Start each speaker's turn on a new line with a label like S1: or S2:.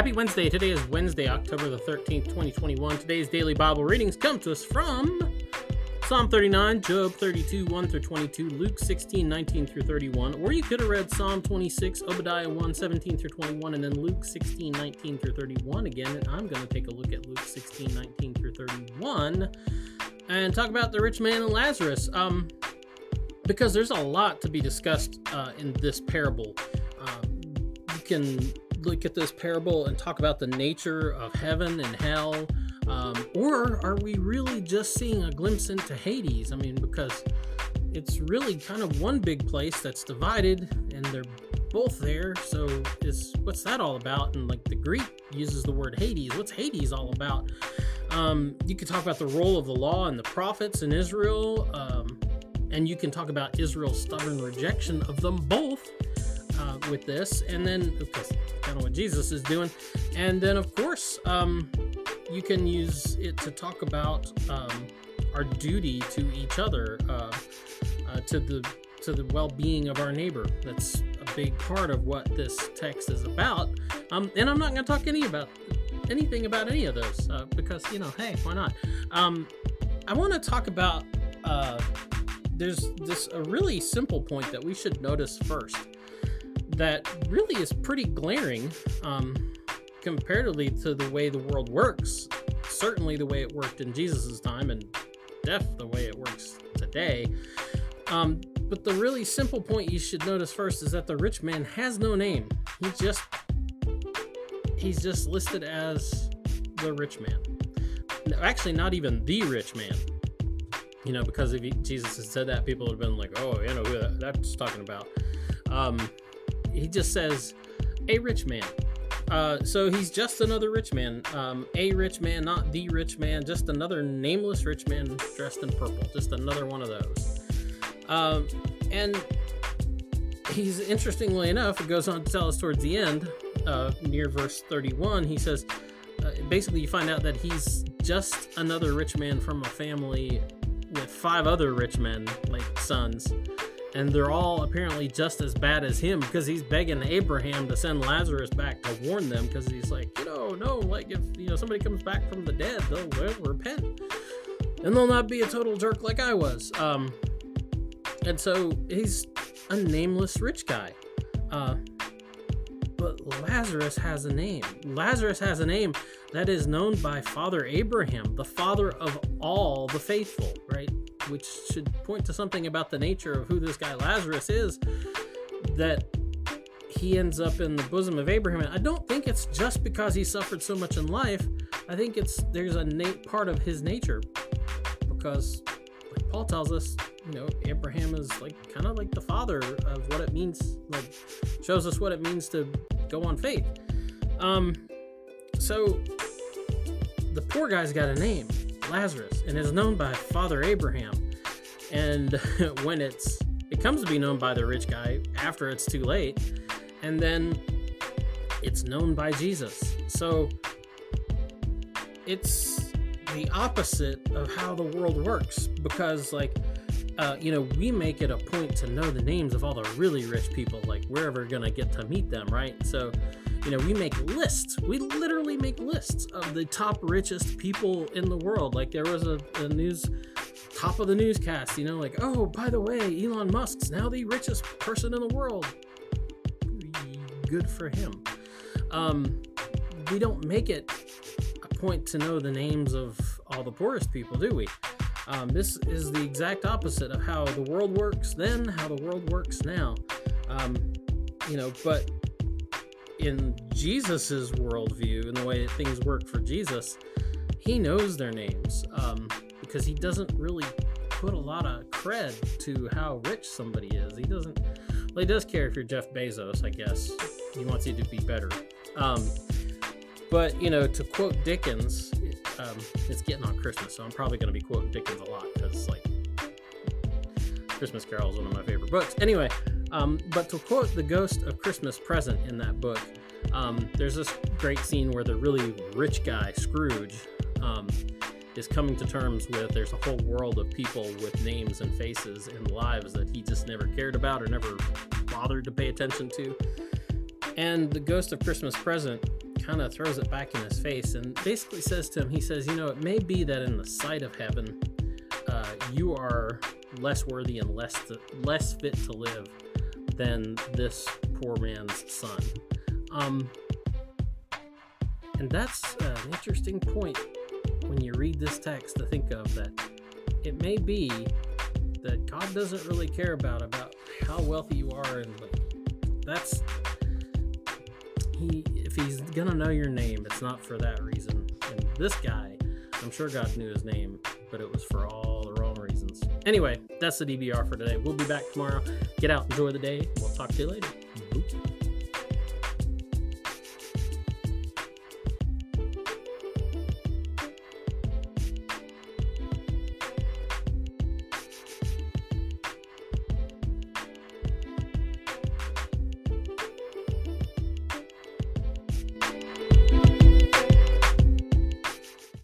S1: Happy Wednesday. Today is Wednesday, October the 13th, 2021. Today's daily Bible readings come to us from Psalm 39, Job 32, 1 through 22, Luke 16, 19 through 31. Or you could have read Psalm 26, Obadiah 1, 17 through 21, and then Luke 16, 19 through 31 again. And I'm going to take a look at Luke 16, 19 through 31 and talk about the rich man and Lazarus. Um, because there's a lot to be discussed uh, in this parable. Um, you can look at this parable and talk about the nature of heaven and hell? Um, or are we really just seeing a glimpse into Hades? I mean, because it's really kind of one big place that's divided and they're both there. So is what's that all about? And like the Greek uses the word Hades. What's Hades all about? Um, you could talk about the role of the law and the prophets in Israel. Um, and you can talk about Israel's stubborn rejection of them both uh, with this. And then, kind of what Jesus is doing. And then, of course, um, you can use it to talk about um, our duty to each other, uh, uh, to the to the well-being of our neighbor. That's a big part of what this text is about. Um, and I'm not going to talk any about anything about any of those uh, because you know, hey, why not? Um, I want to talk about. Uh, there's this a really simple point that we should notice first that really is pretty glaring um, comparatively to the way the world works. Certainly, the way it worked in Jesus' time, and def the way it works today. Um, but the really simple point you should notice first is that the rich man has no name. He's just he's just listed as the rich man. No, actually, not even the rich man. You know, because if he, Jesus had said that, people would have been like, "Oh, you know who that, that's talking about." Um, he just says a rich man. Uh, so he's just another rich man. Um, a rich man, not the rich man, just another nameless rich man dressed in purple. Just another one of those. Um, and he's interestingly enough, it goes on to tell us towards the end, uh, near verse 31, he says, uh, basically, you find out that he's just another rich man from a family with five other rich men, like sons and they're all apparently just as bad as him because he's begging Abraham to send Lazarus back to warn them because he's like, you know, no, like if you know somebody comes back from the dead, they'll, they'll repent and they'll not be a total jerk like I was. Um, and so he's a nameless rich guy. Uh, but Lazarus has a name. Lazarus has a name that is known by Father Abraham, the father of all the faithful, right? Which should point to something about the nature of who this guy Lazarus is, that he ends up in the bosom of Abraham. And I don't think it's just because he suffered so much in life. I think it's there's a part of his nature because, like Paul tells us, you know, Abraham is like kind of like the father of what it means, like shows us what it means to go on faith. Um, so the poor guy's got a name. Lazarus and is known by Father Abraham. And when it's it comes to be known by the rich guy after it's too late, and then it's known by Jesus. So it's the opposite of how the world works because like uh, you know, we make it a point to know the names of all the really rich people. Like, we're ever to get to meet them, right? So, you know, we make lists. We literally make lists of the top richest people in the world. Like there was a, a news top of the newscast, you know, like, oh, by the way, Elon Musk's now the richest person in the world. Good for him. Um, we don't make it a point to know the names of all the poorest people, do we? Um, this is the exact opposite of how the world works then, how the world works now. Um, you know, but in Jesus's worldview and the way that things work for Jesus, he knows their names um, because he doesn't really put a lot of cred to how rich somebody is. He doesn't. Well, he does care if you're Jeff Bezos, I guess. He wants you to be better. Um, but you know, to quote Dickens, um, it's getting on Christmas, so I'm probably going to be quoting Dickens a lot because like Christmas Carol is one of my favorite books. Anyway, um, but to quote the ghost of Christmas present in that book, um, there's this great scene where the really rich guy, Scrooge, um, is coming to terms with there's a whole world of people with names and faces and lives that he just never cared about or never bothered to pay attention to. And the ghost of Christmas present kind of throws it back in his face and basically says to him, he says, You know, it may be that in the sight of heaven, uh, you are less worthy and less, to, less fit to live than this poor man's son. Um, and that's an interesting point when you read this text to think of that it may be that God doesn't really care about about how wealthy you are and like that's he if he's gonna know your name it's not for that reason. And this guy i'm sure god knew his name but it was for all the wrong reasons. Anyway that's the dbr for today. We'll be back tomorrow. Get out enjoy the day. We'll talk to you later